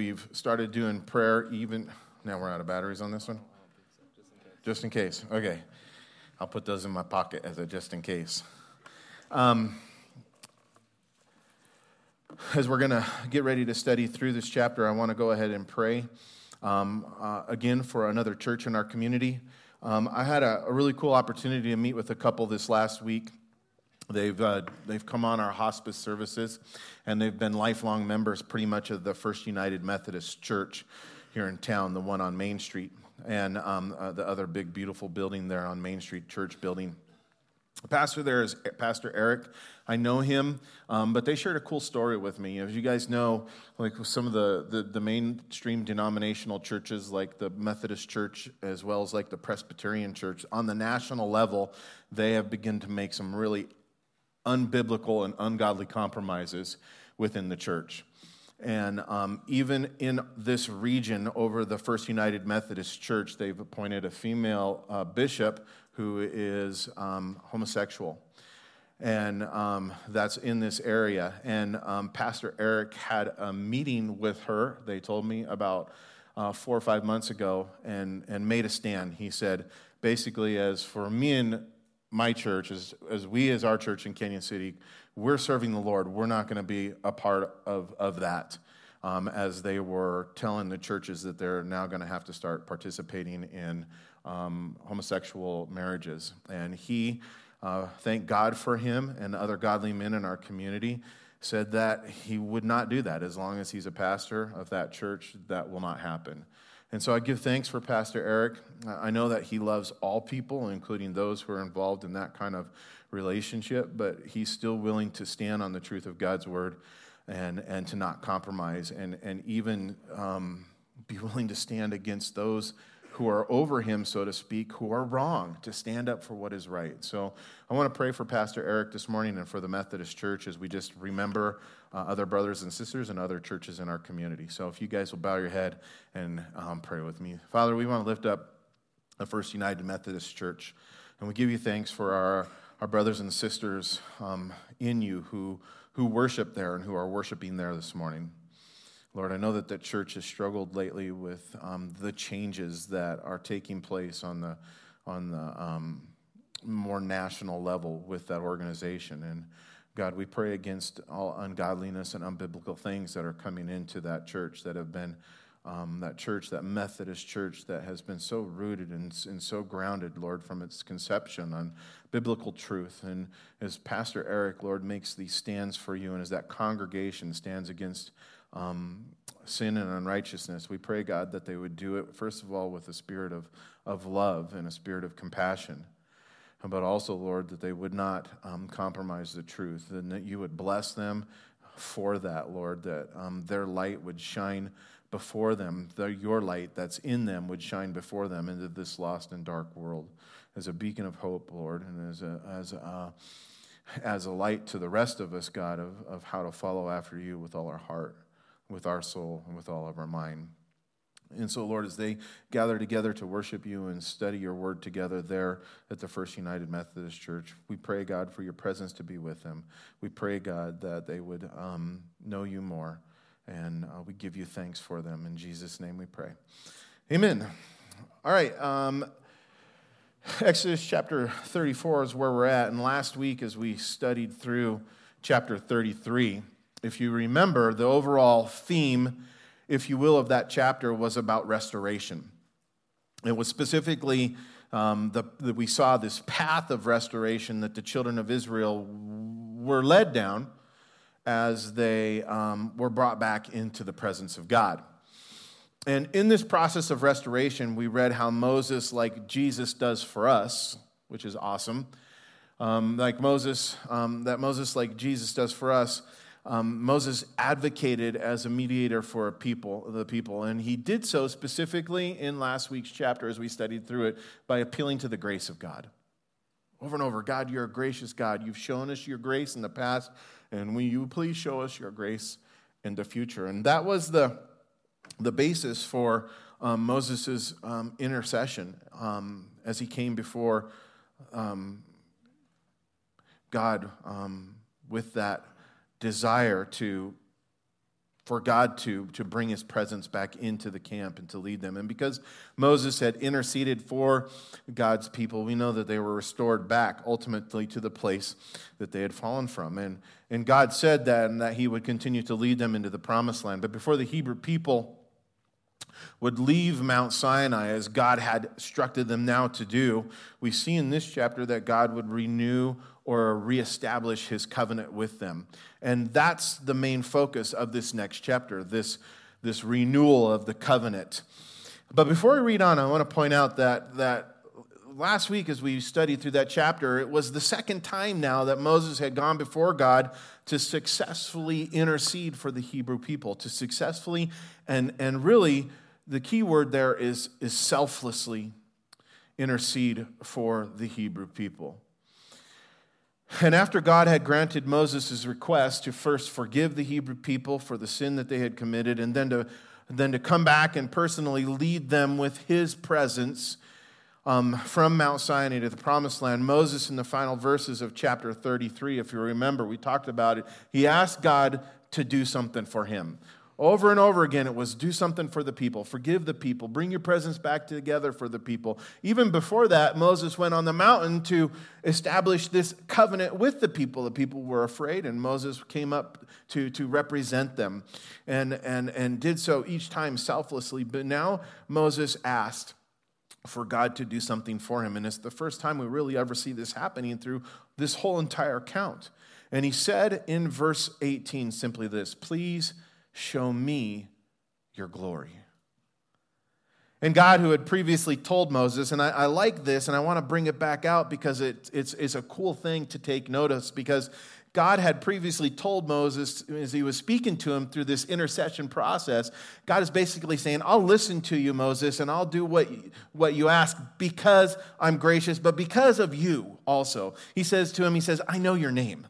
We've started doing prayer even. Now we're out of batteries on this one? Just in case. Okay. I'll put those in my pocket as a just in case. Um, as we're going to get ready to study through this chapter, I want to go ahead and pray um, uh, again for another church in our community. Um, I had a, a, really cool opportunity to meet with a couple this last week. They've, uh, they've come on our hospice services, and they've been lifelong members pretty much of the First United Methodist Church here in town, the one on Main Street, and um, uh, the other big, beautiful building there on Main Street, church building. The pastor there is Pastor Eric. I know him, um, but they shared a cool story with me. As you guys know, like some of the, the, the, mainstream denominational churches, like the Methodist Church, as well as like the Presbyterian Church, on the national level, they have begun to make some really unbiblical and ungodly compromises within the church. And um, even in this region, over the First United Methodist Church, they've appointed a female uh, bishop who is um, homosexual. And um, that's in this area. And um, Pastor Eric had a meeting with her, they told me, about uh, four or five months ago, and, and made a stand. He said, basically, as for me and my church, as, as we as our church in Cañon City, we're serving the Lord. We're not going to be a part of, of that. Um, as they were telling the churches that they're now going to have to start participating in um, homosexual marriages. And he, uh, thank God for him and other godly men in our community, said that he would not do that as long as he's a pastor of that church. That will not happen. And so I give thanks for Pastor Eric. I know that he loves all people, including those who are involved in that kind of relationship, but he's still willing to stand on the truth of God's word and, and to not compromise and, and even um, be willing to stand against those who are over him, so to speak, who are wrong, to stand up for what is right. So I want to pray for Pastor Eric this morning and for the Methodist Church as we just remember uh, other brothers and sisters and other churches in our community. So if you guys will bow your head and um, pray with me. Father, we want to lift up the First United Methodist Church, and we give you thanks for our, our brothers and sisters um, in you who, who worship there and who are worshiping there this morning. Lord, I know that the church has struggled lately with um, the changes that are taking place on the, on the um, more national level with that organization. And God, we pray against all ungodliness and unbiblical things that are coming into that church that have been. Um, that church, that Methodist church that has been so rooted and, and so grounded, Lord, from its conception on biblical truth. And as Pastor Eric, Lord, makes these stands for you, and as that congregation stands against um, sin and unrighteousness. We pray, God, that they would do it, first of all, with a spirit of, of love and a spirit of compassion. But also, Lord, that they would not um, compromise the truth and that you would bless them for that, Lord, that um, their light would shine before them, the, your light that's in them would shine before them into this lost and dark world as a beacon of hope, Lord, and as a, as a, as a light to the rest of us, God, of, of how to follow after you with all our heart with our soul and with all of our mind. And so, Lord, as they gather together to worship you and study your word together there at the First United Methodist Church, we pray, God, for your presence to be with them. We pray, God, that they would um, know you more. And uh, we give you thanks for them. In Jesus' name we pray. Amen. All right. Um, Exodus chapter 34 is where we're at. And last week, as we studied through chapter 33, if you remember, the overall theme, if you will, of that chapter was about restoration. It was specifically um, that we saw this path of restoration that the children of Israel were led down as they um, were brought back into the presence of God. And in this process of restoration, we read how Moses, like Jesus does for us, which is awesome, um, like Moses, um, that Moses, like Jesus does for us, um, Moses advocated as a mediator for a people, the people, and he did so specifically in last week's chapter as we studied through it by appealing to the grace of God. Over and over, God, you're a gracious God. You've shown us your grace in the past, and will you please show us your grace in the future? And that was the, the basis for um, Moses' um, intercession um, as he came before um, God um, with that desire to for God to, to bring his presence back into the camp and to lead them. And because Moses had interceded for God's people, we know that they were restored back ultimately to the place that they had fallen from. And, and God said that and that he would continue to lead them into the promised land. But before the Hebrew people would leave Mount Sinai as God had instructed them now to do, we see in this chapter that God would renew or reestablish his covenant with them. And that's the main focus of this next chapter, this, this renewal of the covenant. But before we read on, I want to point out that, that last week, as we studied through that chapter, it was the second time now that Moses had gone before God to successfully intercede for the Hebrew people, to successfully, and, and really, the key word there is, is selflessly intercede for the Hebrew people. And after God had granted Moses' request to first forgive the Hebrew people for the sin that they had committed, and then to, then to come back and personally lead them with his presence um, from Mount Sinai to the promised land, Moses, in the final verses of chapter 33, if you remember, we talked about it, he asked God to do something for him. Over and over again, it was do something for the people, forgive the people, bring your presence back together for the people. Even before that, Moses went on the mountain to establish this covenant with the people. The people were afraid, and Moses came up to, to represent them and, and, and did so each time selflessly. But now Moses asked for God to do something for him. And it's the first time we really ever see this happening through this whole entire account. And he said in verse 18 simply this Please Show me your glory. And God, who had previously told Moses, and I, I like this and I want to bring it back out because it, it's, it's a cool thing to take notice because God had previously told Moses as he was speaking to him through this intercession process, God is basically saying, I'll listen to you, Moses, and I'll do what, what you ask because I'm gracious, but because of you also. He says to him, He says, I know your name.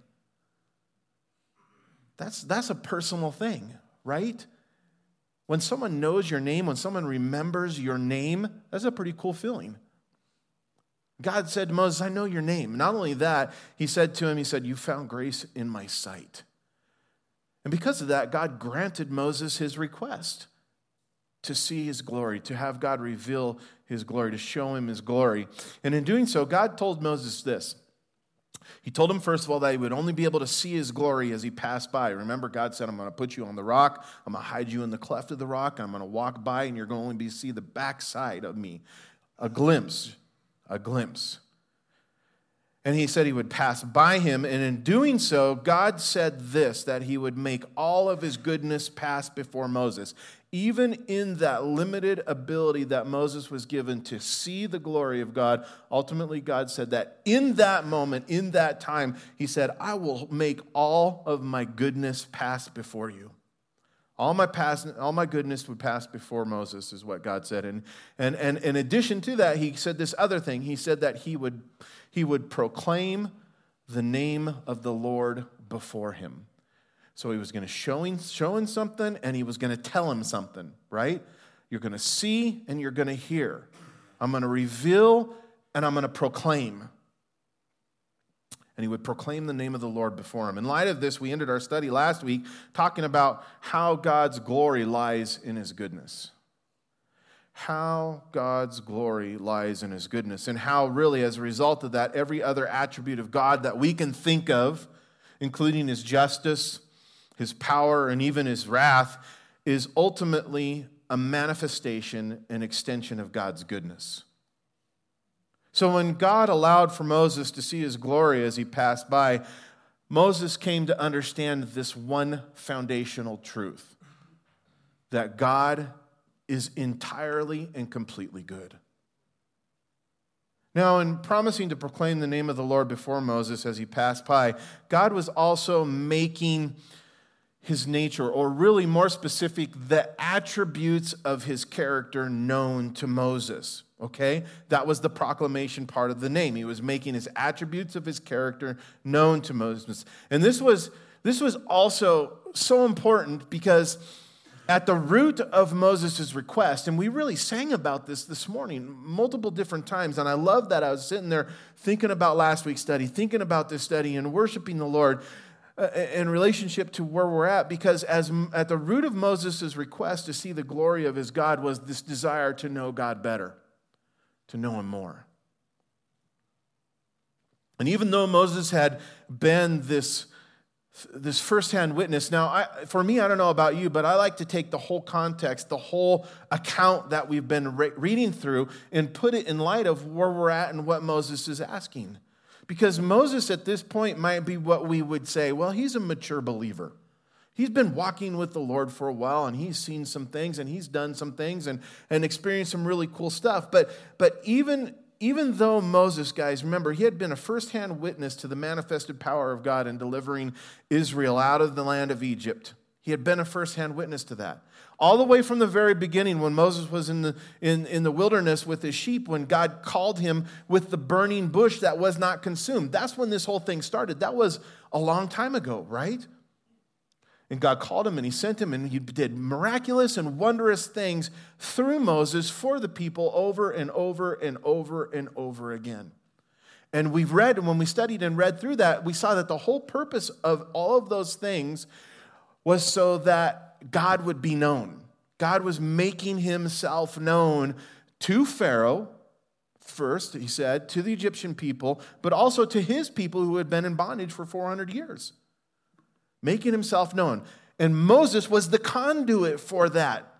That's, that's a personal thing right? When someone knows your name, when someone remembers your name, that's a pretty cool feeling. God said to Moses, I know your name. Not only that, he said to him, He said, You found grace in my sight. And because of that, God granted Moses his request to see his glory, to have God reveal his glory, to show him his glory. And in doing so, God told Moses this he told him, first of all, that he would only be able to see his glory as he passed by. Remember, God said, I'm going to put you on the rock, I'm going to hide you in the cleft of the rock, I'm going to walk by, and you're going to only be see the backside of me. A glimpse, a glimpse. And he said he would pass by him. And in doing so, God said this that he would make all of his goodness pass before Moses even in that limited ability that Moses was given to see the glory of God, ultimately God said that in that moment, in that time, He said, I will make all of my goodness pass before you. All my, past, all my goodness would pass before Moses, is what God said. And, and, and in addition to that, he said this other thing. He said that he would, he would proclaim the name of the Lord before him. So he was going to show him, show him something and he was going to tell him something, right? You're going to see and you're going to hear. I'm going to reveal and I'm going to proclaim. And he would proclaim the name of the Lord before him. In light of this, we ended our study last week talking about how God's glory lies in his goodness. How God's glory lies in his goodness, and how, really, as a result of that, every other attribute of God that we can think of, including his justice, his power, and even his wrath is ultimately a manifestation and extension of God's goodness. So when God allowed for Moses to see his glory as he passed by, Moses came to understand this one foundational truth that God is entirely and completely good. Now, in promising to proclaim the name of the Lord before Moses as he passed by, God was also making his nature, or really more specific, the attributes of his character known to Moses. Okay? That was the proclamation part of the name. He was making his attributes of his character known to Moses. And this was, this was also so important because at the root of Moses' request, and we really sang about this this morning multiple different times, and I love that I was sitting there thinking about last week's study, thinking about this study, and worshiping the Lord Uh, in relationship to where we're at because as at the root of Moses' request to see the glory of his God was this desire to know God better, to know him more. And even though Moses had been this, this firsthand witness, now I, for me, I don't know about you, but I like to take the whole context, the whole account that we've been re- reading through, and put it in light of where we're at and what Moses is asking. Because Moses at this point might be what we would say, well, he's a mature believer. He's been walking with the Lord for a while and he's seen some things and he's done some things and, and experienced some really cool stuff. But, but even, even though Moses, guys, remember, he had been a firsthand witness to the manifested power of God in delivering Israel out of the land of Egypt, he had been a firsthand witness to that. All the way from the very beginning, when Moses was in the, in, in the wilderness with his sheep, when God called him with the burning bush that was not consumed. That's when this whole thing started. That was a long time ago, right? And God called him and he sent him and he did miraculous and wondrous things through Moses for the people over and over and over and over again. And we've read, and when we studied and read through that, we saw that the whole purpose of all of those things was so that God would be known. God was making himself known to Pharaoh, first, he said, to the Egyptian people, but also to his people who had been in bondage for 400 years. Making himself known. And Moses was the conduit for that.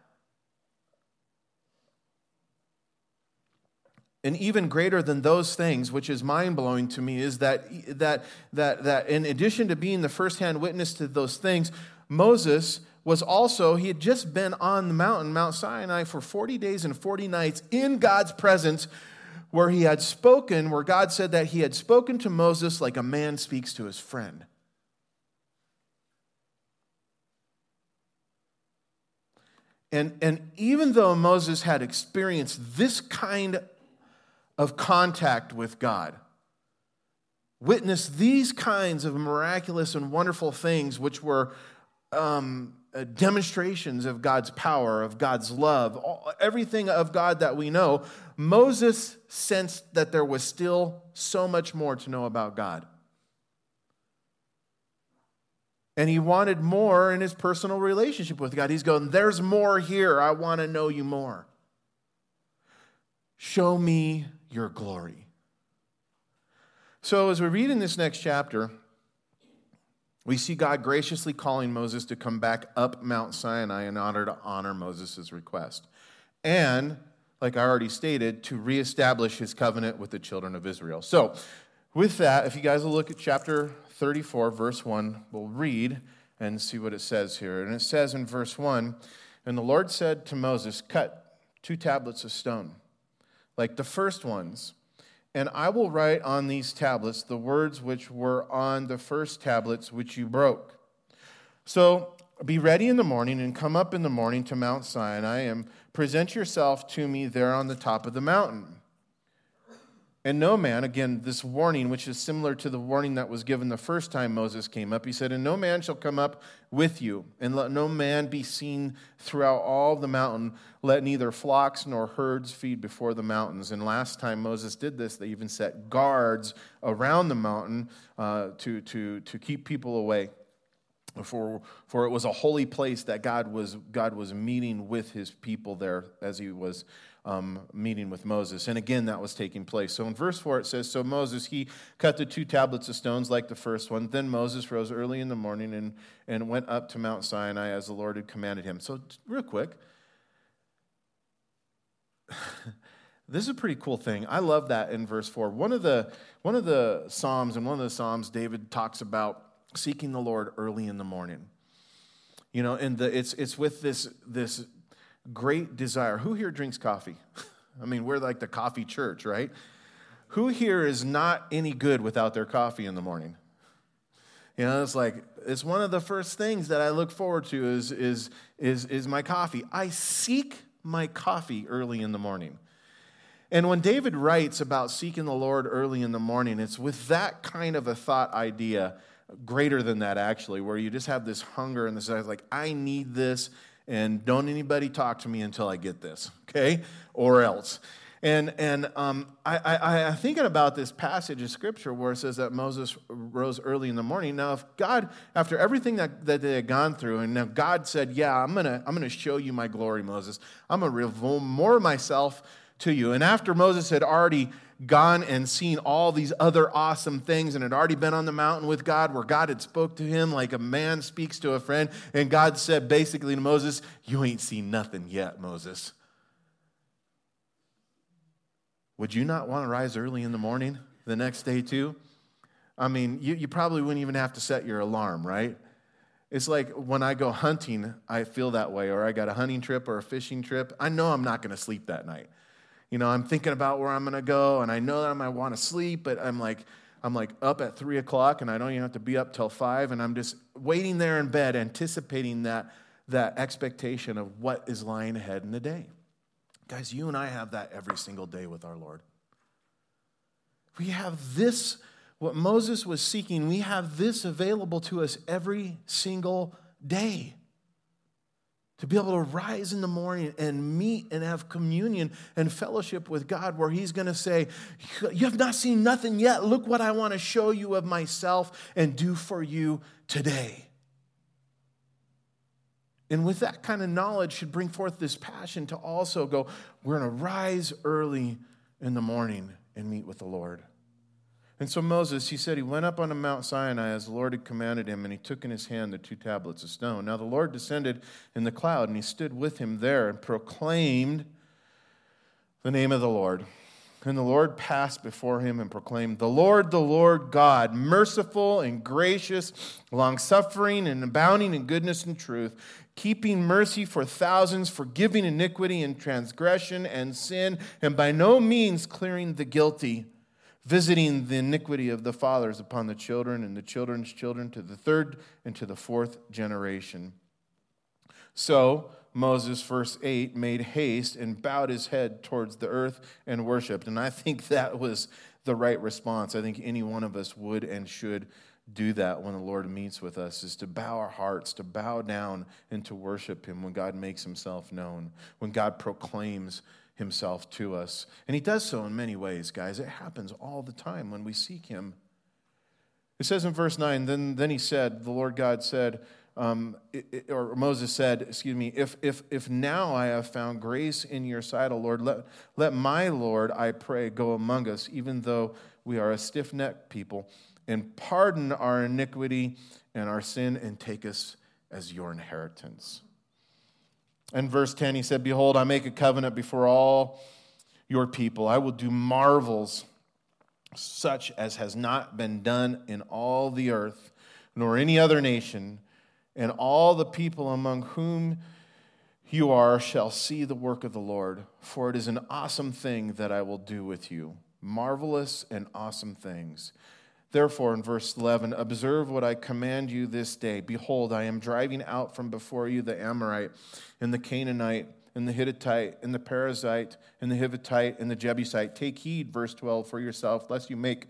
And even greater than those things, which is mind blowing to me, is that, that, that, that in addition to being the firsthand witness to those things, Moses was also, he had just been on the mountain, Mount Sinai, for 40 days and 40 nights in God's presence, where he had spoken, where God said that he had spoken to Moses like a man speaks to his friend. And, and even though Moses had experienced this kind of contact with God, witnessed these kinds of miraculous and wonderful things, which were um, Uh, demonstrations of God's power, of God's love, everything of God that we know, Moses sensed that there was still so much more to know about God. And he wanted more in his personal relationship with God. He's going, There's more here. I want to know you more. Show me your glory. So, as we read in this next chapter, we see God graciously calling Moses to come back up Mount Sinai in order to honor Moses' request. And, like I already stated, to reestablish his covenant with the children of Israel. So, with that, if you guys will look at chapter 34, verse 1, we'll read and see what it says here. And it says in verse 1 And the Lord said to Moses, Cut two tablets of stone, like the first ones and I will write on these tablets the words which were on the first tablets which you broke. So be ready in the morning and come up in the morning to Mount Sinai and present yourself to me there on the top of the mountain. And no man, again, this warning, which is similar to the warning that was given the first time Moses came up, he said, And no man shall come up with you, and let no man be seen throughout all the mountain. Let neither flocks nor herds feed before the mountains. And last time Moses did this, they even set guards around the mountain uh, to, to, to keep people away. For, for it was a holy place that God was, God was meeting with his people there as he was um, meeting with Moses. And again, that was taking place. So in verse 4, it says So Moses, he cut the two tablets of stones like the first one. Then Moses rose early in the morning and, and went up to Mount Sinai as the Lord had commanded him. So, real quick, this is a pretty cool thing. I love that in verse 4. One of the, one of the Psalms, and one of the Psalms, David talks about seeking the Lord early in the morning. You know, and the, it's, it's with this, this great desire. Who here drinks coffee? I mean, we're like the coffee church, right? Who here is not any good without their coffee in the morning? You know, it's like it's one of the first things that I look forward to is is is is my coffee. I seek my coffee early in the morning. And when David writes about seeking the Lord early in the morning, it's with that kind of a thought idea, greater than that actually, where you just have this hunger and this like, I need this and don't anybody talk to me until I get this, okay? Or else. And, and um, I, I, I'm thinking about this passage of scripture where it says that Moses rose early in the morning. Now, if God, after everything that, that they had gone through, and now God said, Yeah, I'm going to I'm to show you my glory, Moses. I'm going to reveal more of myself to you. And after Moses had already gone and seen all these other awesome things and had already been on the mountain with God where God had spoke to him like a man speaks to a friend and God said basically to Moses, "You ain't seen nothing yet, Moses." Would you not want to rise early in the morning the next day, too? I mean, you, you probably wouldn't even have to set your alarm, right? It's like when I go hunting, I feel that way, or I got a hunting trip or a fishing trip. I know I'm not going to sleep that night. You know, I'm thinking about where I'm going to go, and I know that I might want to sleep, but I'm like, I'm like up at three o'clock, and I don't even have to be up till five, and I'm just waiting there in bed, anticipating that that expectation of what is lying ahead in the day. Guys, you and I have that every single day with our Lord. We have this, what Moses was seeking, we have this available to us every single day. To be able to rise in the morning and meet and have communion and fellowship with God, where He's going to say, You have not seen nothing yet. Look what I want to show you of myself and do for you today. And with that kind of knowledge, should bring forth this passion to also go, we're going to rise early in the morning and meet with the Lord. And so Moses, he said, he went up on Mount Sinai as the Lord had commanded him, and he took in his hand the two tablets of stone. Now the Lord descended in the cloud, and he stood with him there and proclaimed the name of the Lord. And the Lord passed before him and proclaimed, The Lord, the Lord God, merciful and gracious, long suffering and abounding in goodness and truth, keeping mercy for thousands, forgiving iniquity and transgression and sin, and by no means clearing the guilty, visiting the iniquity of the fathers upon the children and the children's children to the third and to the fourth generation. So, Moses, verse 8, made haste and bowed his head towards the earth and worshiped. And I think that was the right response. I think any one of us would and should do that when the Lord meets with us is to bow our hearts, to bow down and to worship Him when God makes Himself known, when God proclaims Himself to us. And He does so in many ways, guys. It happens all the time when we seek Him. It says in verse 9, then, then He said, the Lord God said, um, it, or Moses said, excuse me, if, if, if now I have found grace in your sight, O Lord, let, let my Lord, I pray, go among us, even though we are a stiff necked people, and pardon our iniquity and our sin, and take us as your inheritance. And verse 10, he said, Behold, I make a covenant before all your people. I will do marvels such as has not been done in all the earth, nor any other nation and all the people among whom you are shall see the work of the Lord, for it is an awesome thing that I will do with you. Marvelous and awesome things. Therefore, in verse 11, observe what I command you this day. Behold, I am driving out from before you the Amorite, and the Canaanite, and the Hittite, and the Perizzite, and the Hivite, and the Jebusite. Take heed, verse 12, for yourself, lest you make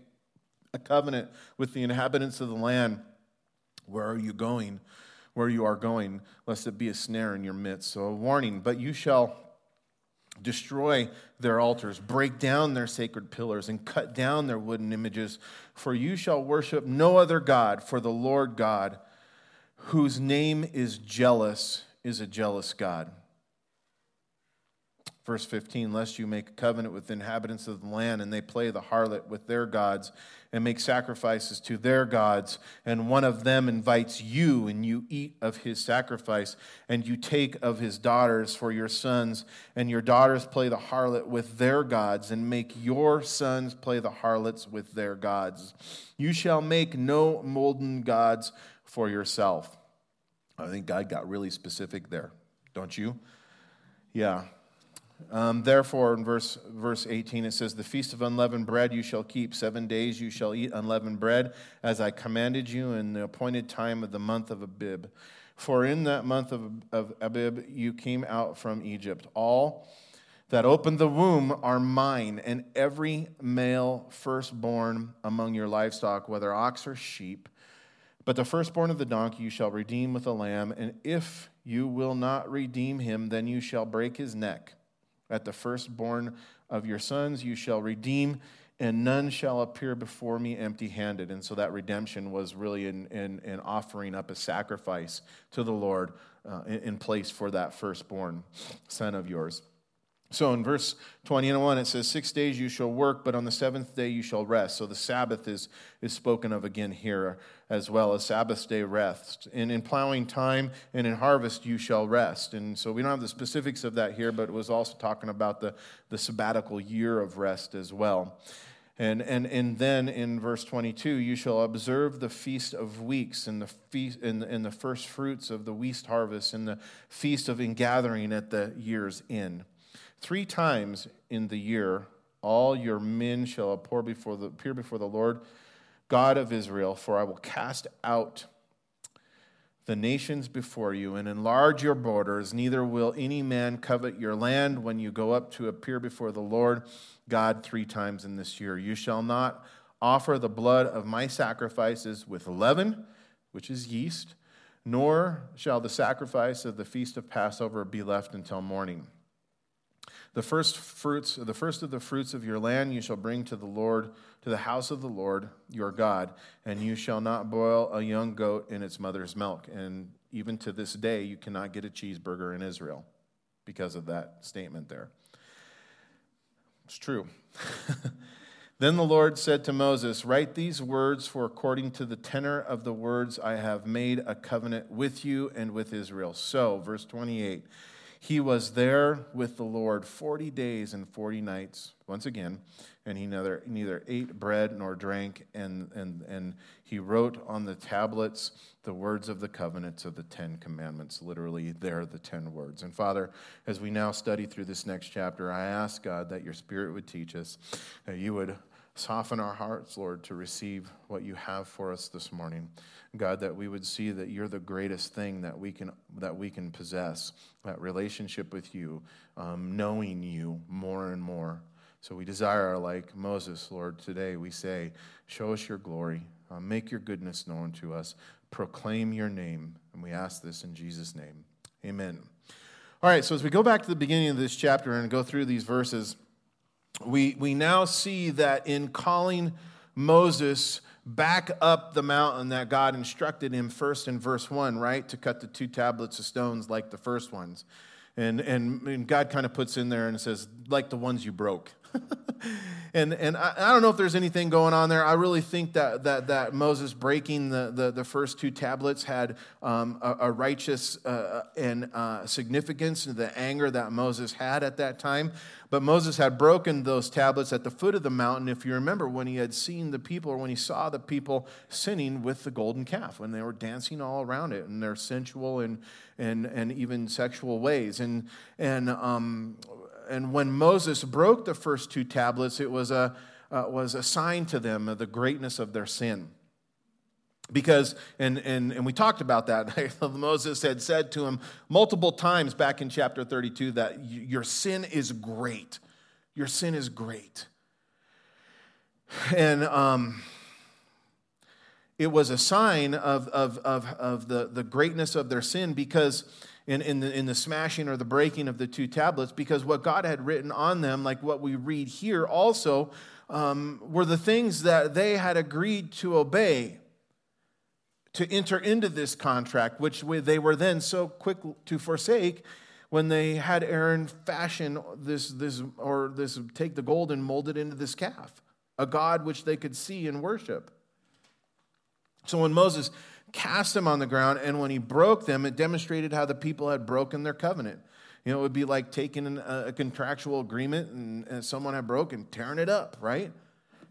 a covenant with the inhabitants of the land. Where are you going? where you are going, lest it be a snare in your midst. So, a warning, but you shall destroy their altars, break down their sacred pillars, and cut down their wooden images. For you shall worship no other God, for the Lord God, whose name is jealous, is a jealous God. Verse 15, lest you make a covenant with the inhabitants of the land, and they play the harlot with their gods, and make sacrifices to their gods, and one of them invites you, and you eat of his sacrifice, and you take of his daughters for your sons, and your daughters play the harlot with their gods, and make your sons play the harlots with their gods. You shall make no molten gods for yourself. I think God got really specific there, don't you? Yeah. Um, therefore, in verse, verse 18, it says, The feast of unleavened bread you shall keep. Seven days you shall eat unleavened bread, as I commanded you in the appointed time of the month of Abib. For in that month of, of Abib you came out from Egypt. All that opened the womb are mine, and every male firstborn among your livestock, whether ox or sheep. But the firstborn of the donkey you shall redeem with a lamb, and if you will not redeem him, then you shall break his neck. At the firstborn of your sons you shall redeem, and none shall appear before me empty handed. And so that redemption was really in, in, in, offering up a sacrifice to the Lord uh, in, in place for that firstborn son of yours. So in verse 21, it says, Six days you shall work, but on the seventh day you shall rest. So the Sabbath is, is spoken of again here as well as Sabbath day rest. And in plowing time and in harvest you shall rest. And so we don't have the specifics of that here, but it was also talking about the, the sabbatical year of rest as well. And, and, and then in verse 22, you shall observe the feast of weeks and the, feast, and, and the first fruits of the wheat harvest and the feast of ingathering at the year's end. Three times in the year, all your men shall appear before the, appear before the Lord God of Israel, for I will cast out the nations before you and enlarge your borders. Neither will any man covet your land when you go up to appear before the Lord God three times in this year. You shall not offer the blood of my sacrifices with leaven, which is yeast, nor shall the sacrifice of the feast of Passover be left until morning. The first fruits, the first of the fruits of your land you shall bring to the Lord, to the house of the Lord your God, and you shall not boil a young goat in its mother's milk. And even to this day, you cannot get a cheeseburger in Israel because of that statement there. It's true. then the Lord said to Moses, Write these words, for according to the tenor of the words I have made a covenant with you and with Israel. So, verse 28. He was there with the Lord 40 days and 40 nights, once again, and he neither, neither ate bread nor drank, and, and, and he wrote on the tablets the words of the covenants of the Ten Commandments. Literally, they're the ten words. And Father, as we now study through this next chapter, I ask God that your Spirit would teach us, that you would soften our hearts, Lord, to receive what you have for us this morning. God, that we would see that you're the greatest thing that we can, that we can possess, that relationship with you, um, knowing you more and more. So we desire, like Moses, Lord, today we say, show us your glory, uh, make your goodness known to us, proclaim your name. And we ask this in Jesus' name. Amen. All right, so as we go back to the beginning of this chapter and go through these verses, we, we now see that in calling Moses back up the mountain that God instructed him first in verse 1, right? To cut the two tablets of stones like the first ones. And, and, and God kind of puts in there and says, like the ones you broke. and and I, I, don't know if there's anything going on there. I really think that that, that Moses breaking the, the, the first two tablets had um, a, a, righteous uh, and uh, significance to the anger that Moses had at that time. But Moses had broken those tablets at the foot of the mountain, if you remember, when he had seen the people or when he saw the people sinning with the golden calf, when they were dancing all around it in their sensual and, and, and even sexual ways. And, and um, and when Moses broke the first two tablets, it was a, uh, was a sign to them of the greatness of their sin. Because, and, and, and we talked about that, Moses had said to him multiple times back in chapter 32 that your sin is great. Your sin is great. And um, it was a sign of, of, of, of the, the greatness of their sin because in, in, the, in the smashing or the breaking of the two tablets because what God had written on them, like what we read here, also um, were the things that they had agreed to obey to enter into this contract, which they were then so quick to forsake when they had Aaron fashion this, this or this take the gold and mold it into this calf, a god which they could see and worship. So when Moses cast them on the ground, and when he broke them, it demonstrated how the people had broken their covenant. You know, it would be like taking a, contractual agreement and, and someone had broken, tearing it up, right?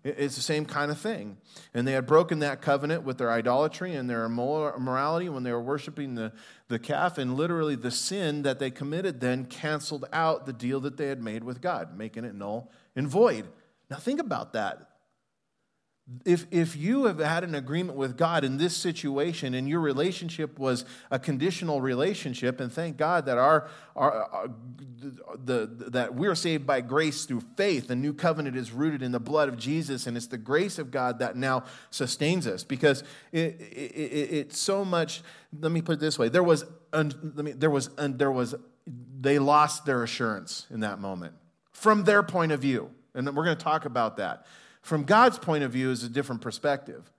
It's the same kind of thing. And they had broken that covenant with their idolatry and their immorality when they were worshiping the, the calf. And literally, the sin that they committed then canceled out the deal that they had made with God, making it null and void. Now, think about that if, if you have had an agreement with God in this situation and your relationship was a conditional relationship, and thank God that, our, our, our, the, that we're saved by grace through faith, the new covenant is rooted in the blood of Jesus, and it's the grace of God that now sustains us because it, it, it, it's so much. Let me put it this way there was, let me, there was, there was they lost their assurance in that moment from their point of view. And we're going to talk about that. From God's point of view is a different perspective.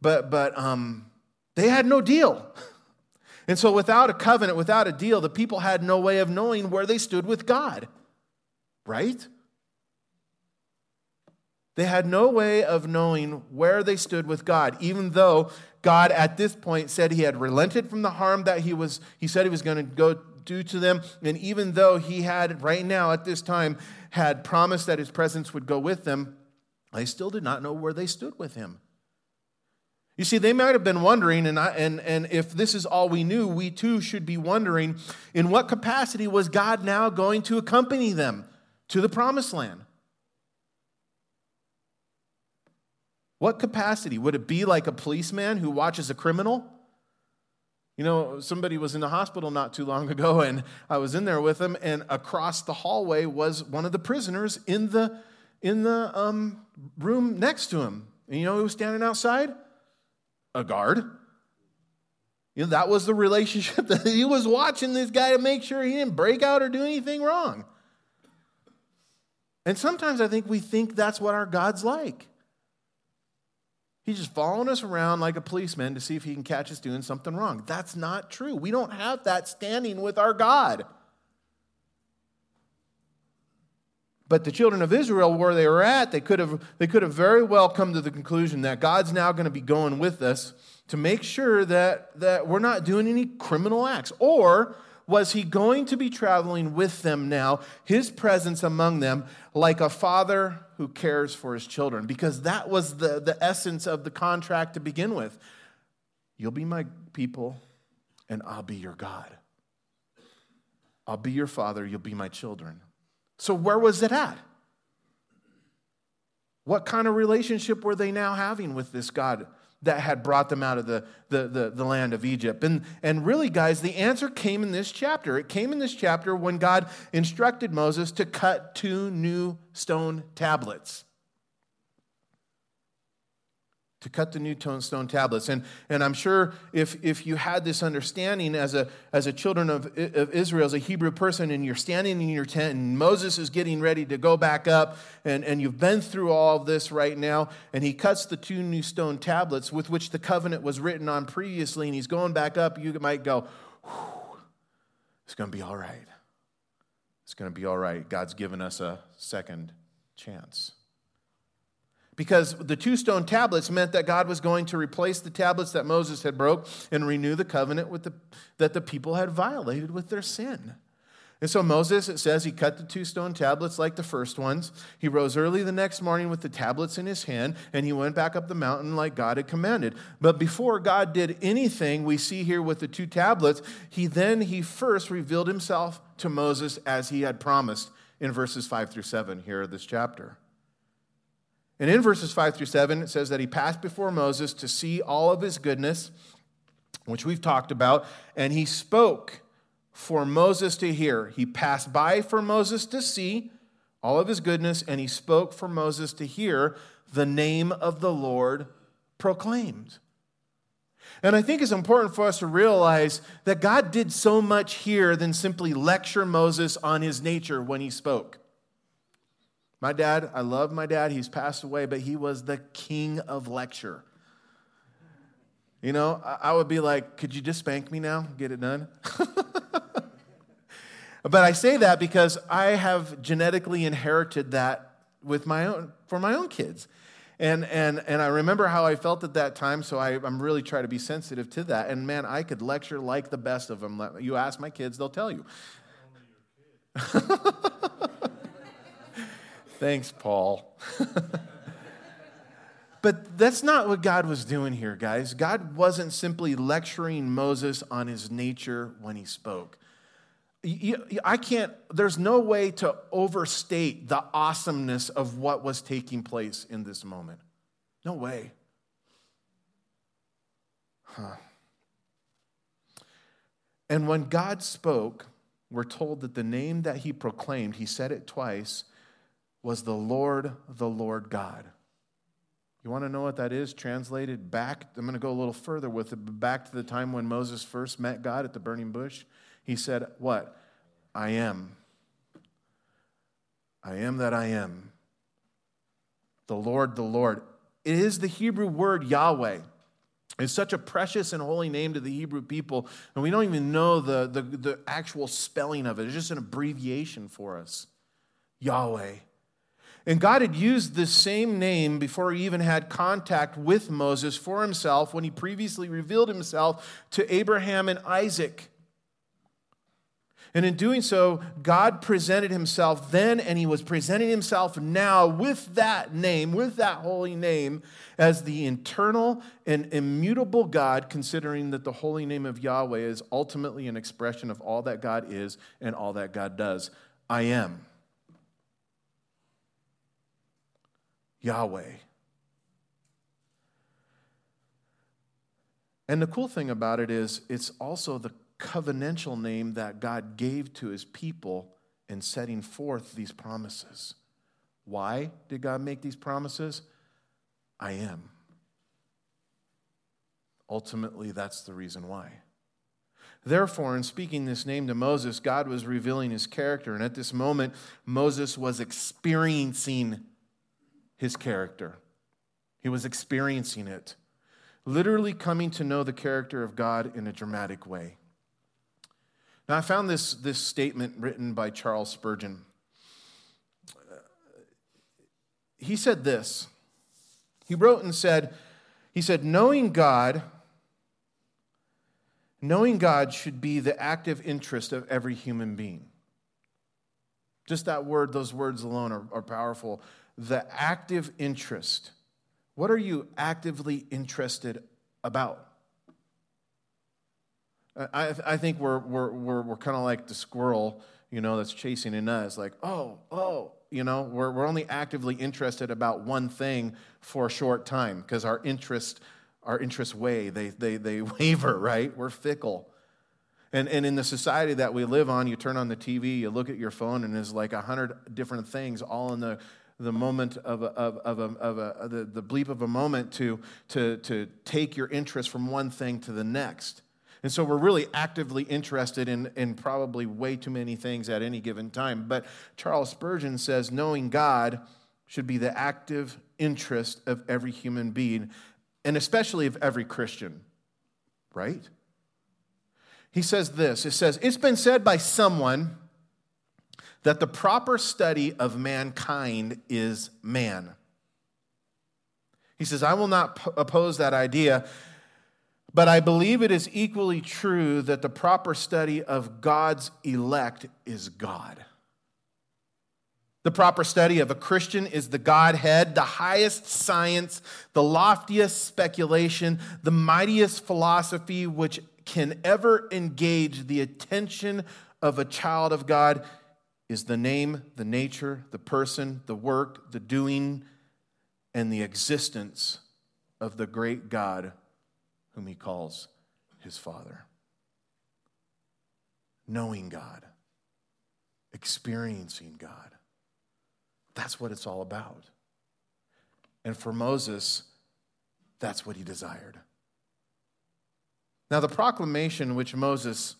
But, but um, they had no deal. And so, without a covenant, without a deal, the people had no way of knowing where they stood with God. Right? They had no way of knowing where they stood with God, even though God at this point said he had relented from the harm that he was he said he was going to go do to them, and even though he had right now at this time had promised that his presence would go with them, they still did not know where they stood with him. You see, they might have been wondering, and, I, and, and if this is all we knew, we too should be wondering in what capacity was God now going to accompany them to the promised land? What capacity? Would it be like a policeman who watches a criminal? You know, somebody was in the hospital not too long ago, and I was in there with them, and across the hallway was one of the prisoners in the, in the um, room next to him. And you know who was standing outside? A guard. You know, that was the relationship that he was watching this guy to make sure he didn't break out or do anything wrong. And sometimes I think we think that's what our God's like. He's just following us around like a policeman to see if he can catch us doing something wrong. That's not true. We don't have that standing with our God. But the children of Israel, where they were at, they could have, they could have very well come to the conclusion that God's now going to be going with us to make sure that, that we're not doing any criminal acts. Or was he going to be traveling with them now, his presence among them, like a father who cares for his children? Because that was the, the essence of the contract to begin with. You'll be my people, and I'll be your God. I'll be your father, you'll be my children. So, where was it at? What kind of relationship were they now having with this God? that had brought them out of the, the, the, the, land of Egypt. And, and really, guys, the answer came in this chapter. It came in this chapter when God instructed Moses to cut two new stone tablets to cut the new stone tablets. And, and I'm sure if, if you had this understanding as a, as a children of, of Israel, as a Hebrew person, and you're standing in your tent and Moses is getting ready to go back up, and, and you've been through all of this right now, and he cuts the two new stone tablets with which the covenant was written on previously, and he's going back up, you might go, it's going to be all right. It's going to be all right. God's given us a second chance because the two stone tablets meant that God was going to replace the tablets that Moses had broke and renew the covenant with the, that the people had violated with their sin. And so Moses, it says, he cut the two stone tablets like the first ones. He rose early the next morning with the tablets in his hand, and he went back up the mountain like God had commanded. But before God did anything, we see here with the two tablets, he then, he first revealed himself to Moses as he had promised in verses 5 through 7 here of this chapter. And in verses 5 through 7, it says that he passed before Moses to see all of his goodness, which we've talked about, and he spoke for Moses to hear. He passed by for Moses to see all of his goodness, and he spoke for Moses to hear the name of the Lord proclaimed. And I think it's important for us to realize that God did so much here than simply lecture Moses on his nature when he spoke. My dad, I love my dad. He's passed away, but he was the king of lecture. You know, I would be like, could you just spank me now? Get it done? but I say that because I have genetically inherited that with my own, for my own kids. And, and, and I remember how I felt at that time, so I, I'm really trying to be sensitive to that. And man, I could lecture like the best of them. You ask my kids, they'll tell you. Thanks, Paul. but that's not what God was doing here, guys. God wasn't simply lecturing Moses on his nature when he spoke. I can't, there's no way to overstate the awesomeness of what was taking place in this moment. No way. Huh. And when God spoke, we're told that the name that he proclaimed, he said it twice, was the Lord, the Lord God. You want to know what that is? Translated back, I'm going to go a little further with it, back to the time when Moses first met God at the burning bush. He said, What? I am. I am that I am. The Lord, the Lord. It is the Hebrew word Yahweh. It's such a precious and holy name to the Hebrew people, and we don't even know the, the, the actual spelling of it. It's just an abbreviation for us Yahweh. And God had used this same name before he even had contact with Moses for himself when he previously revealed himself to Abraham and Isaac. And in doing so, God presented himself then, and he was presenting himself now with that name, with that holy name, as the eternal and immutable God, considering that the holy name of Yahweh is ultimately an expression of all that God is and all that God does. I am. Yahweh. And the cool thing about it is, it's also the covenantal name that God gave to his people in setting forth these promises. Why did God make these promises? I am. Ultimately, that's the reason why. Therefore, in speaking this name to Moses, God was revealing his character. And at this moment, Moses was experiencing his character. He was experiencing it, literally coming to know the character of God in a dramatic way. Now, I found this, this statement written by Charles Spurgeon. He said this. He wrote and said, he said, knowing God, knowing God should be the active interest of every human being. Just that word, those words alone are, are powerful. The active interest. What are you actively interested about? I, I think we're, we're, we're, we're kind of like the squirrel, you know, that's chasing a nut. It's like, oh, oh, you know, we're, we're only actively interested about one thing for a short time because our interest, our interests weigh, they, they, they waver, right? We're fickle. And, and in the society that we live on, you turn on the TV, you look at your phone, and there's like a hundred different things all in the, the moment of, a, of, of, a, of, a, the, the bleep of a moment to, to, to take your interest from one thing to the next. And so we're really actively interested in, in probably way too many things at any given time. But Charles Spurgeon says knowing God should be the active interest of every human being, and especially of every Christian, right? He says this it says, It's been said by someone that the proper study of mankind is man. He says, I will not p- oppose that idea but I believe it is equally true that the proper study of God's elect is God. The proper study of a Christian is the Godhead, the highest science, the loftiest speculation, the mightiest philosophy which can ever engage the attention of a child of God is the name, the nature, the person, the work, the doing, and the existence of the great God whom he calls his Father. Knowing God, experiencing God. That's what it's all about. And for Moses, that's what he desired. Now, the proclamation which Moses,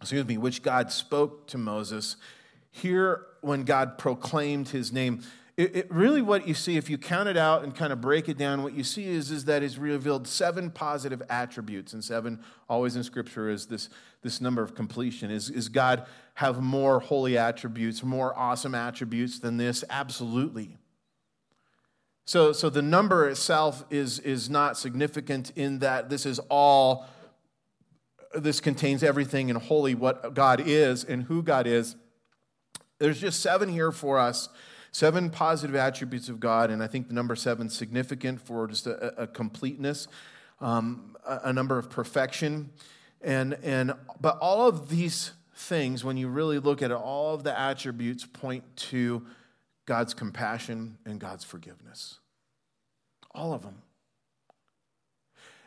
excuse me, which God spoke to Moses, here when God proclaimed his name, it, it, really what you see if you count it out and kind of break it down what you see is, is that it's revealed seven positive attributes and seven always in scripture is this, this number of completion. Is, is god have more holy attributes more awesome attributes than this? Absolutely. So, so the number itself is, is not significant in that this is all this contains everything in holy what god is and who god is there's just seven here for us Seven positive attributes of God, and I think the number seven significant for just a, a completeness, um, a, a number of perfection. And, and, but all of these things, when you really look at it, all of the attributes point to God's compassion and God's forgiveness. All of them.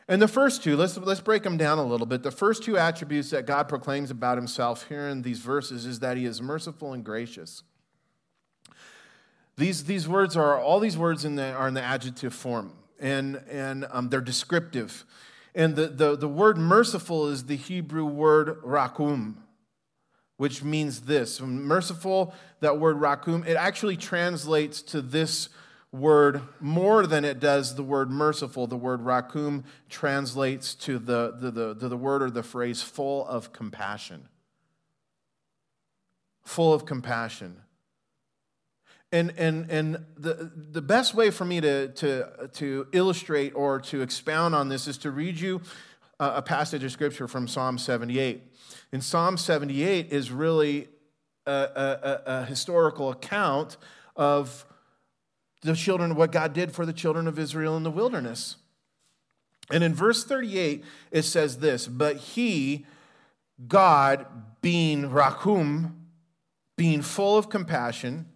And the first two, let's, let's break them down a little bit. The first two attributes that God proclaims about himself here in these verses is that he is merciful and gracious. These, these words are, all these words in the, are in the adjective form, and, and um, they're descriptive. And the, the, the word merciful is the Hebrew word rakum. which means this. Merciful, that word rakum, it actually translates to this word more than it does the word merciful. The word rakum translates to the, the, the, the, word or the phrase full of compassion. Full of compassion. And, and, and the, the best way for me to, to, to illustrate or to expound on this is to read you a passage of scripture from Psalm 78. In Psalm 78 is really a, a, a historical account of the children, of what God did for the children of Israel in the wilderness. And in verse 38, it says this But he, God, being Rakum, being full of compassion,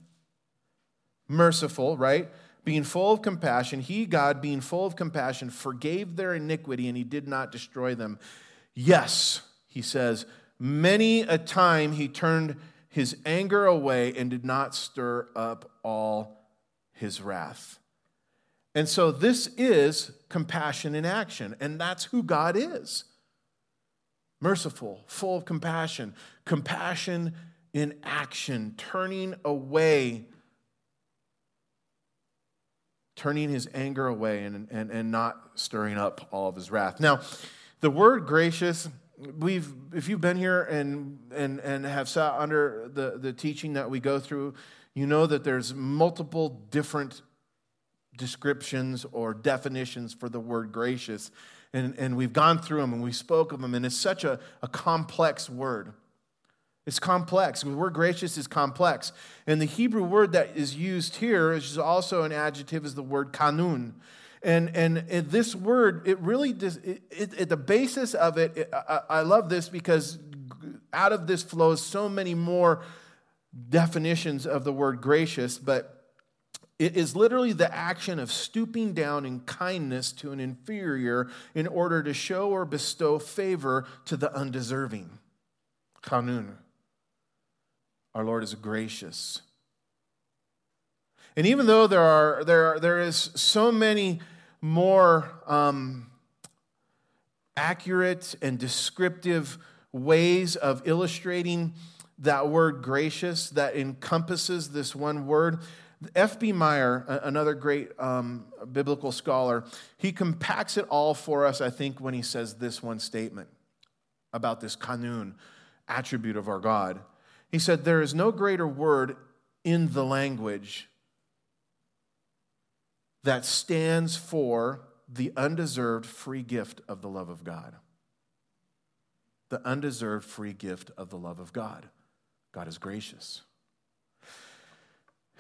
merciful, right? Being full of compassion, he, God, being full of compassion, forgave their iniquity and he did not destroy them. Yes, he says, many a time he turned his anger away and did not stir up all his wrath. And so this is compassion in action, and that's who God is merciful, full of compassion, compassion in action, turning away, turning his anger away and, and, and not stirring up all of his wrath. Now, the word gracious, we've if you've been here and and and have sat under the, the teaching that we go through you know that there's multiple different descriptions or definitions for the word gracious. And, and we've gone through them and we spoke of them, and it's such a, a complex word. It's complex. The word gracious is complex. And the Hebrew word that is used here, which is also an adjective, is the word kanun. And, and, and this word, it really, does, it, it, it, the basis of it, it I, I love this because out of this flows so many more definitions of the word gracious, but it is literally the action of stooping down in kindness to an inferior in order to show or bestow favor to the undeserving. Kanun. Our Lord is gracious. And even though there are there are, there is so many more um, accurate and descriptive ways of illustrating that word gracious that encompasses this one word. F.B. Meyer, another great um, biblical scholar, he compacts it all for us, I think, when he says this one statement about this kanun attribute of our God. He said, There is no greater word in the language that stands for the undeserved free gift of the love of God. The undeserved free gift of the love of God. God is gracious.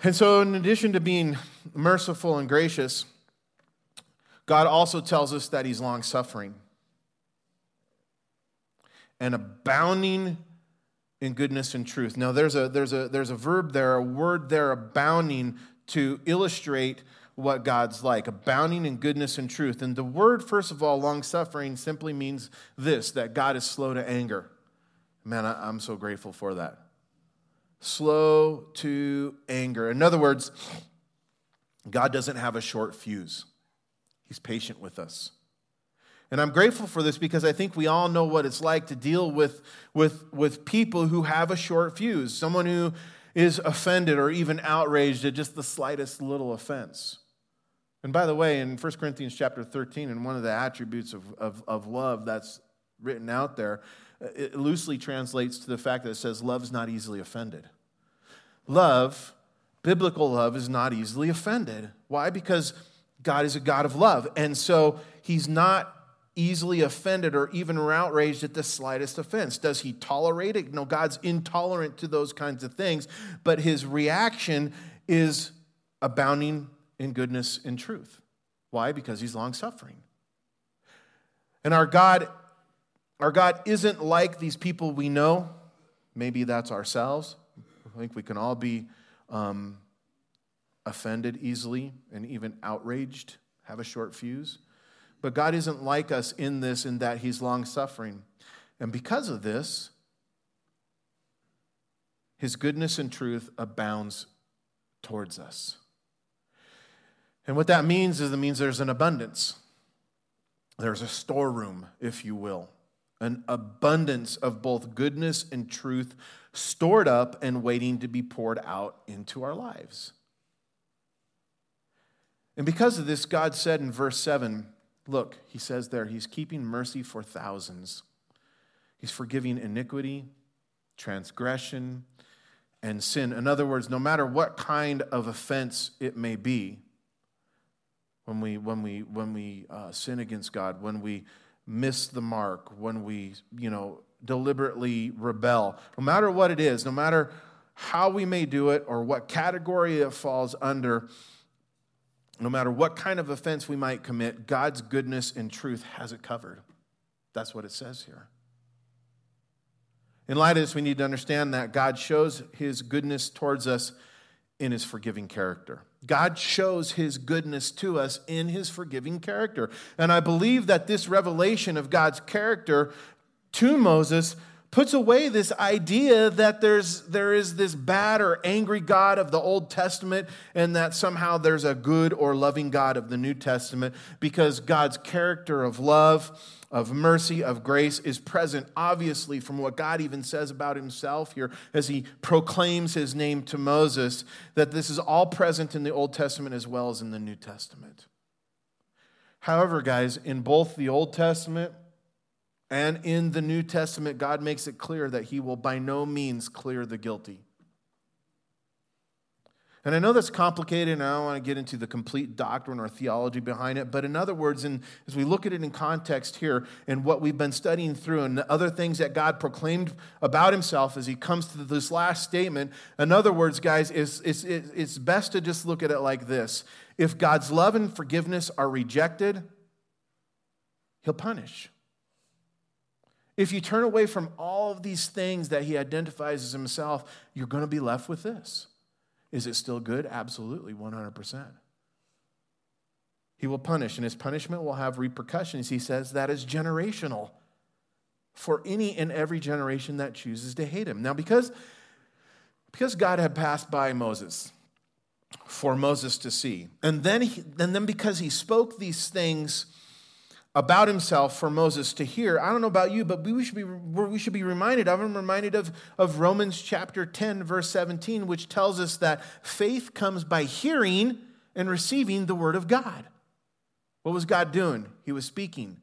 And so, in addition to being merciful and gracious, God also tells us that He's long suffering and abounding in goodness and truth. Now, there's a, there's, a, there's a verb there, a word there, abounding, to illustrate what God's like, abounding in goodness and truth. And the word, first of all, long suffering, simply means this that God is slow to anger. Man, I, I'm so grateful for that slow to anger. In other words, God doesn't have a short fuse, He's patient with us. And I'm grateful for this because I think we all know what it's like to deal with, with, with people who have a short fuse, someone who is offended or even outraged at just the slightest little offense. And by the way, in 1 Corinthians chapter 13, and one of the attributes of, of, of love that's written out there, Uh, it loosely translates to the fact that it says, Love's not easily offended. Love, biblical love, is not easily offended. Why? Because God is a God of love. And so he's not easily offended or even outraged at the slightest offense. Does he tolerate it? No, God's intolerant to those kinds of things, but his reaction is abounding in goodness and truth. Why? Because he's long suffering. And our God our God isn't like these people we know. Maybe that's ourselves. I think we can all be um, offended easily and even outraged, have a short fuse. But God isn't like us in this, in that He's long suffering. And because of this, His goodness and truth abounds towards us. And what that means is it means there's an abundance. There's a storeroom, if you will an abundance of both goodness and truth stored up and waiting to be poured out into our lives. And because of this, God said in verse 7 look, he says there, he's keeping mercy for thousands. He's forgiving iniquity, transgression, and sin. In other words, no matter what kind of offense it may be, when we, when we, when we uh, sin against God, when we miss the mark, when we, you know, deliberately rebel, no matter what it is, no matter how we may do it or what category it falls under, no matter what kind of offense we might commit, God's goodness and truth has it covered. That's what it says here. In light of this, we need to understand that God shows his goodness towards us in his forgiving character. God shows his goodness to us in his forgiving character. And I believe that this revelation of God's character to Moses puts away this idea that there's, there is this bad or angry God of the Old Testament and that somehow there's a good or loving God of the New Testament because God's character of love, of mercy, of grace is present, obviously, from what God even says about himself here as he proclaims his name to Moses, that this is all present in the Old Testament as well as in the New Testament. However, guys, in both the Old Testament and in the New Testament, God makes it clear that he will by no means clear the guilty. And I know that's complicated, and I don't want to get into the complete doctrine or theology behind it, but in other words, in, as we look at it in context here and what we've been studying through and the other things that God proclaimed about himself as he comes to this last statement, in other words, guys, it's, it's, it's best to just look at it like this. If God's love and forgiveness are rejected, he'll punish. If you turn away from all of these things that he identifies as himself, you're going to be left with this. Is it still good? Absolutely, 100%. He will punish, and his punishment will have repercussions. He says that is generational for any and every generation that chooses to hate him. Now, because, because God had passed by Moses for Moses to see, and then, he, and then because he spoke these things about himself for Moses to hear. I don't know about you, but we should be, we should be reminded of. I'm reminded of, of Romans chapter 10, verse 17, which tells us that faith comes by hearing and receiving the word of God. What was God doing? He was speaking.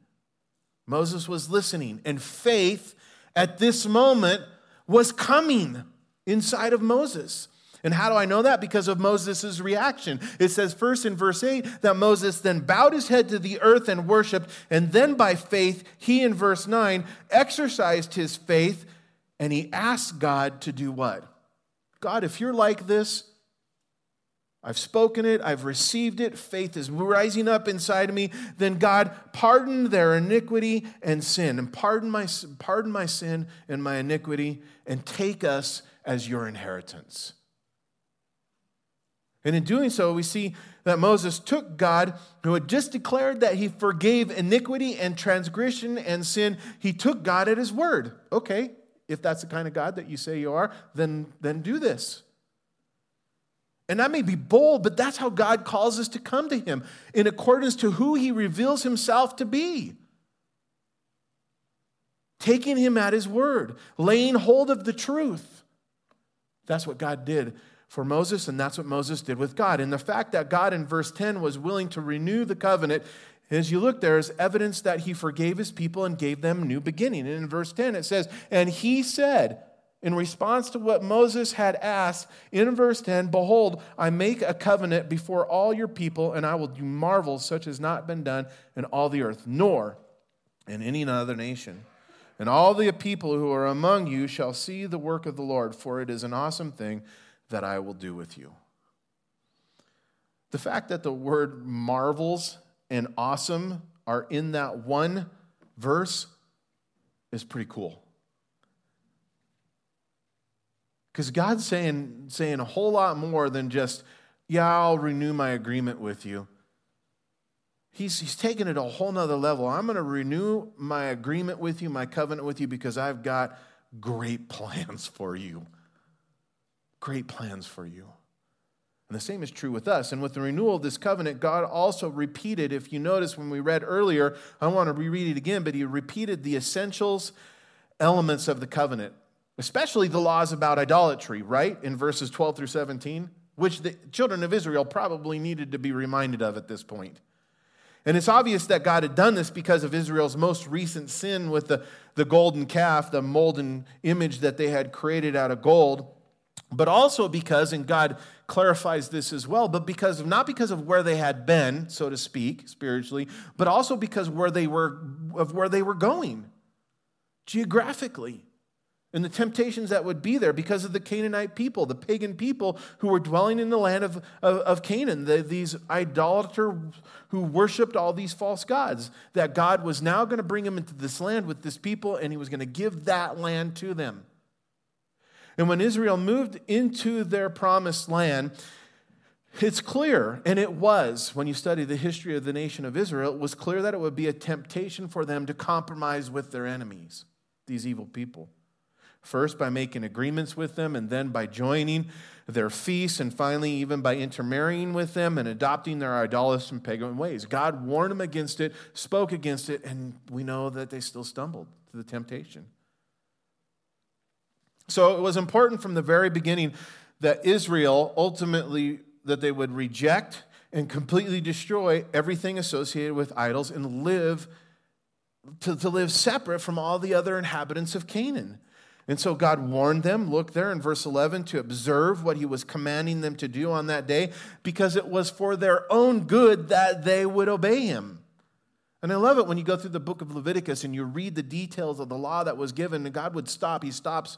Moses was listening, and faith at this moment was coming inside of Moses. And how do I know that? Because of Moses' reaction. It says first in verse 8 that Moses then bowed his head to the earth and worshiped, and then by faith, he in verse 9 exercised his faith and he asked God to do what? God, if you're like this, I've spoken it, I've received it, faith is rising up inside of me, then God, pardon their iniquity and sin, and pardon my, pardon my sin and my iniquity, and take us as your inheritance. And in doing so, we see that Moses took God, who had just declared that he forgave iniquity and transgression and sin, he took God at his word. Okay, if that's the kind of God that you say you are, then, then do this. And that may be bold, but that's how God calls us to come to him in accordance to who he reveals himself to be. Taking him at his word, laying hold of the truth. That's what God did for Moses, and that's what Moses did with God. And the fact that God in verse 10 was willing to renew the covenant, as you look there, is evidence that he forgave his people and gave them a new beginning. And in verse 10 it says, And he said, in response to what Moses had asked in verse 10, Behold, I make a covenant before all your people, and I will do marvels such as not been done in all the earth, nor in any other nation. And all the people who are among you shall see the work of the Lord, for it is an awesome thing that I will do with you. The fact that the word marvels and awesome are in that one verse is pretty cool. Because God's saying, saying a whole lot more than just, yeah, I'll renew my agreement with you. He's, he's taking it a whole nother level. I'm going to renew my agreement with you, my covenant with you, because I've got great plans for you great plans for you. And the same is true with us. And with the renewal of this covenant, God also repeated, if you notice when we read earlier, I want to reread it again, but he repeated the essentials, elements of the covenant. especially the laws about idolatry, right? In verses 12 through 17, which the children of Israel probably needed to be reminded of at this point. And it's obvious that God had done this because of Israel's most recent sin with the, the golden calf, the molten image that they had created out of gold, but also because, and God clarifies this as well, but because of not because of where they had been, so to speak, spiritually, but also because where they were of where they were going geographically and the temptations that would be there because of the Canaanite people, the pagan people who were dwelling in the land of, of, of Canaan, the, these idolaters who worshiped all these false gods, that God was now going to bring them into this land with this people and he was going to give that land to them. And when Israel moved into their promised land, it's clear, and it was, when you study the history of the nation of Israel, it was clear that it would be a temptation for them to compromise with their enemies, these evil people. First, by making agreements with them, and then by joining their feasts, and finally, even by intermarrying with them and adopting their idolatrous and pagan ways. God warned them against it, spoke against it, and we know that they still stumbled to the temptation. So it was important from the very beginning that Israel ultimately that they would reject and completely destroy everything associated with idols and live to, to live separate from all the other inhabitants of Canaan. And so God warned them, look there in verse 11, to observe what he was commanding them to do on that day because it was for their own good that they would obey him. And I love it when you go through the book of Leviticus and you read the details of the law that was given, and God would stop. He stops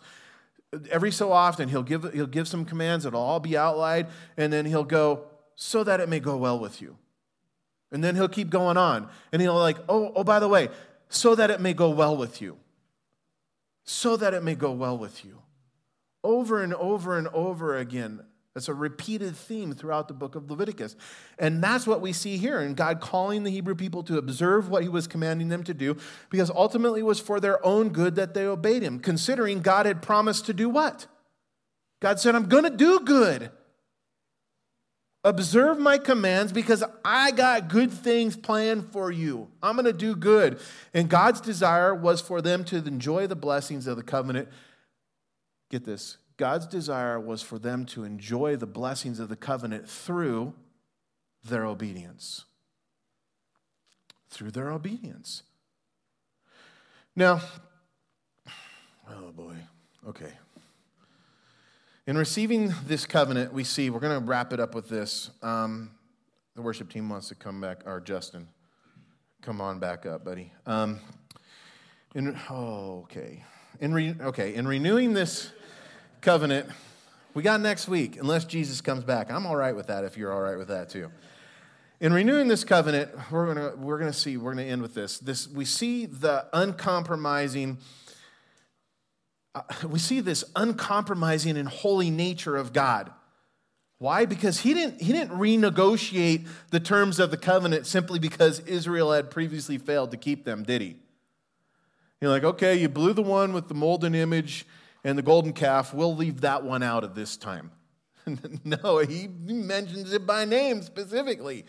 every so often. He'll give, he'll give some commands, it'll all be outlined, and then he'll go, so that it may go well with you. And then he'll keep going on. And he'll like, oh, oh, by the way, so that it may go well with you so that it may go well with you. Over and over and over again. That's a repeated theme throughout the book of Leviticus. And that's what we see here in God calling the Hebrew people to observe what he was commanding them to do, because ultimately it was for their own good that they obeyed him, considering God had promised to do what? God said, I'm going to do good. Observe my commands because I got good things planned for you. I'm going to do good. And God's desire was for them to enjoy the blessings of the covenant. Get this God's desire was for them to enjoy the blessings of the covenant through their obedience. Through their obedience. Now, oh boy, okay. In receiving this covenant, we see, we're going to wrap it up with this. Um, the worship team wants to come back, or Justin, come on back up, buddy. Um, in, oh, okay. In re, okay, in renewing this covenant, we got next week, unless Jesus comes back. I'm all right with that if you're all right with that too. In renewing this covenant, we're to we're to see, we're to end with this. This we see the uncompromising uh, we see this uncompromising and holy nature of God. Why? Because he didn't, he didn't renegotiate the terms of the covenant simply because Israel had previously failed to keep them, did he? You're like, okay, you blew the one with the molten image and the golden calf. We'll leave that one out at this time. no, he mentions it by name specifically.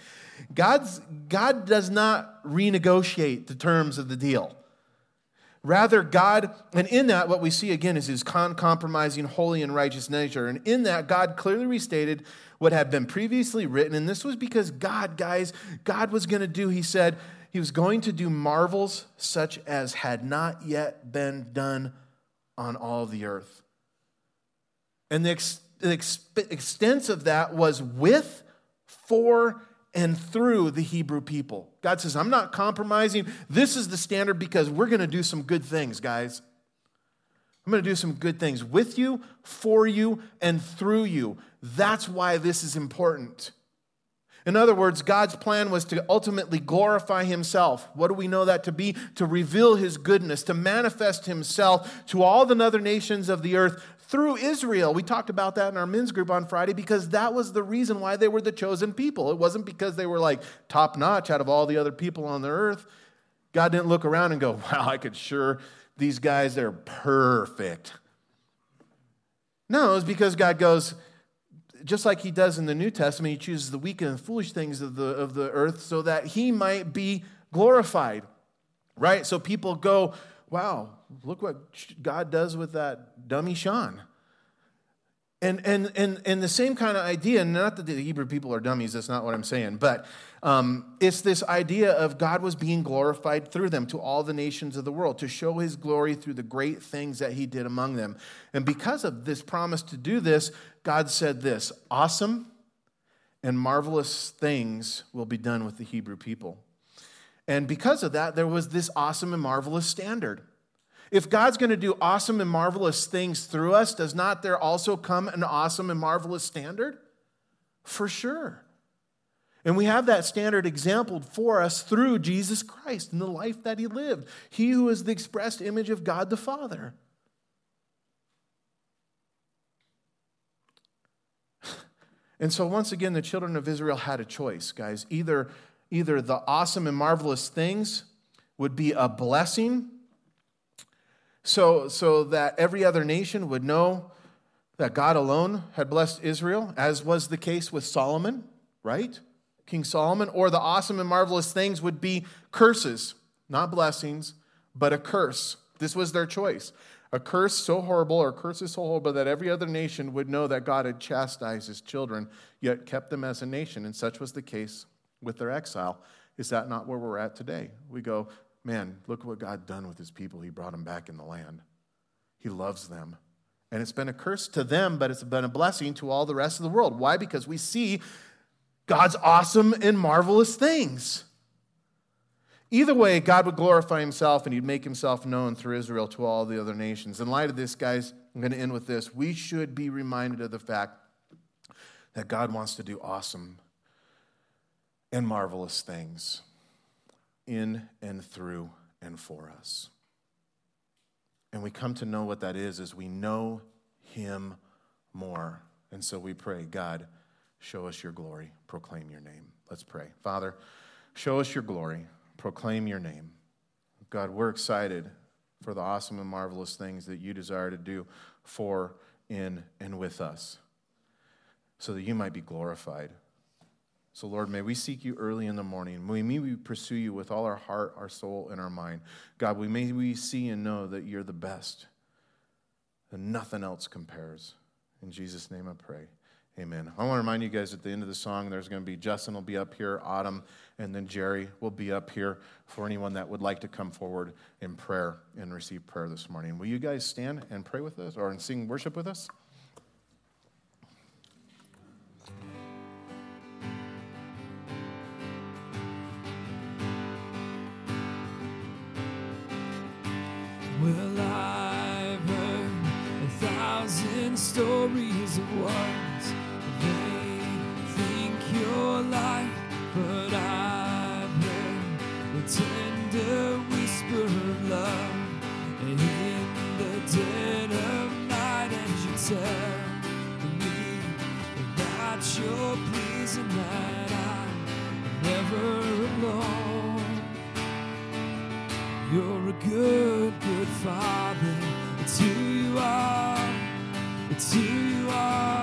God's, God does not renegotiate the terms of the deal. Rather, God, and in that, what we see again is his con compromising, holy, and righteous nature. And in that, God clearly restated what had been previously written. And this was because God, guys, God was going to do, he said, he was going to do marvels such as had not yet been done on all the earth. And the, ex- the ex- extent of that was with, for, and through the Hebrew people. God says, I'm not compromising. This is the standard because we're going to do some good things, guys. I'm going to do some good things with you, for you, and through you. That's why this is important. In other words, God's plan was to ultimately glorify Himself. What do we know that to be? To reveal His goodness, to manifest Himself to all the other nations of the earth through Israel. We talked about that in our men's group on Friday because that was the reason why they were the chosen people. It wasn't because they were like top notch out of all the other people on the earth. God didn't look around and go, wow, I could sure, these guys, they're perfect. No, it was because God goes, just like he does in the New Testament, he chooses the weak and foolish things of the, of the earth so that he might be glorified. Right? So people go, wow, look what God does with that dummy Sean. And, and, and, and the same kind of idea, not that the Hebrew people are dummies, that's not what I'm saying, but um, it's this idea of God was being glorified through them to all the nations of the world, to show his glory through the great things that he did among them. And because of this promise to do this, God said this awesome and marvelous things will be done with the Hebrew people. And because of that, there was this awesome and marvelous standard. If God's going to do awesome and marvelous things through us, does not there also come an awesome and marvelous standard? For sure. And we have that standard exampled for us through Jesus Christ and the life that he lived. He who is the expressed image of God the Father. And so, once again, the children of Israel had a choice, guys. Either, either the awesome and marvelous things would be a blessing so, so that every other nation would know that God alone had blessed Israel, as was the case with Solomon, right? King Solomon, or the awesome and marvelous things would be curses, not blessings, but a curse. This was their choice. A curse so horrible, or curses so horrible that every other nation would know that God had chastised his children, yet kept them as a nation. And such was the case with their exile. Is that not where we're at today? We go, man, look what God done with his people. He brought them back in the land. He loves them. And it's been a curse to them, but it's been a blessing to all the rest of the world. Why? Because we see God's awesome and marvelous things. Either way, God would glorify himself and he'd make himself known through Israel to all the other nations. In light of this, guys, I'm going to end with this. We should be reminded of the fact that God wants to do awesome and marvelous things in and through and for us. And we come to know what that is as we know Him more. And so we pray, God, show us your glory, proclaim your name. Let's pray. Father, show us your glory, proclaim your name. God, we're excited for the awesome and marvelous things that you desire to do for, in, and with us so that you might be glorified. So, Lord, may we seek you early in the morning. May we pursue you with all our heart, our soul, and our mind. God, we may we see and know that you're the best, and nothing else compares. In Jesus' name I pray. Amen. I want to remind you guys at the end of the song, there's going to be Justin will be up here, Autumn, and then Jerry will be up here for anyone that would like to come forward in prayer and receive prayer this morning. Will you guys stand and pray with us or and sing worship with us? Well, I've heard a thousand stories of what and that I'm never alone. You're a good, good father. It's who you are. It's who you are.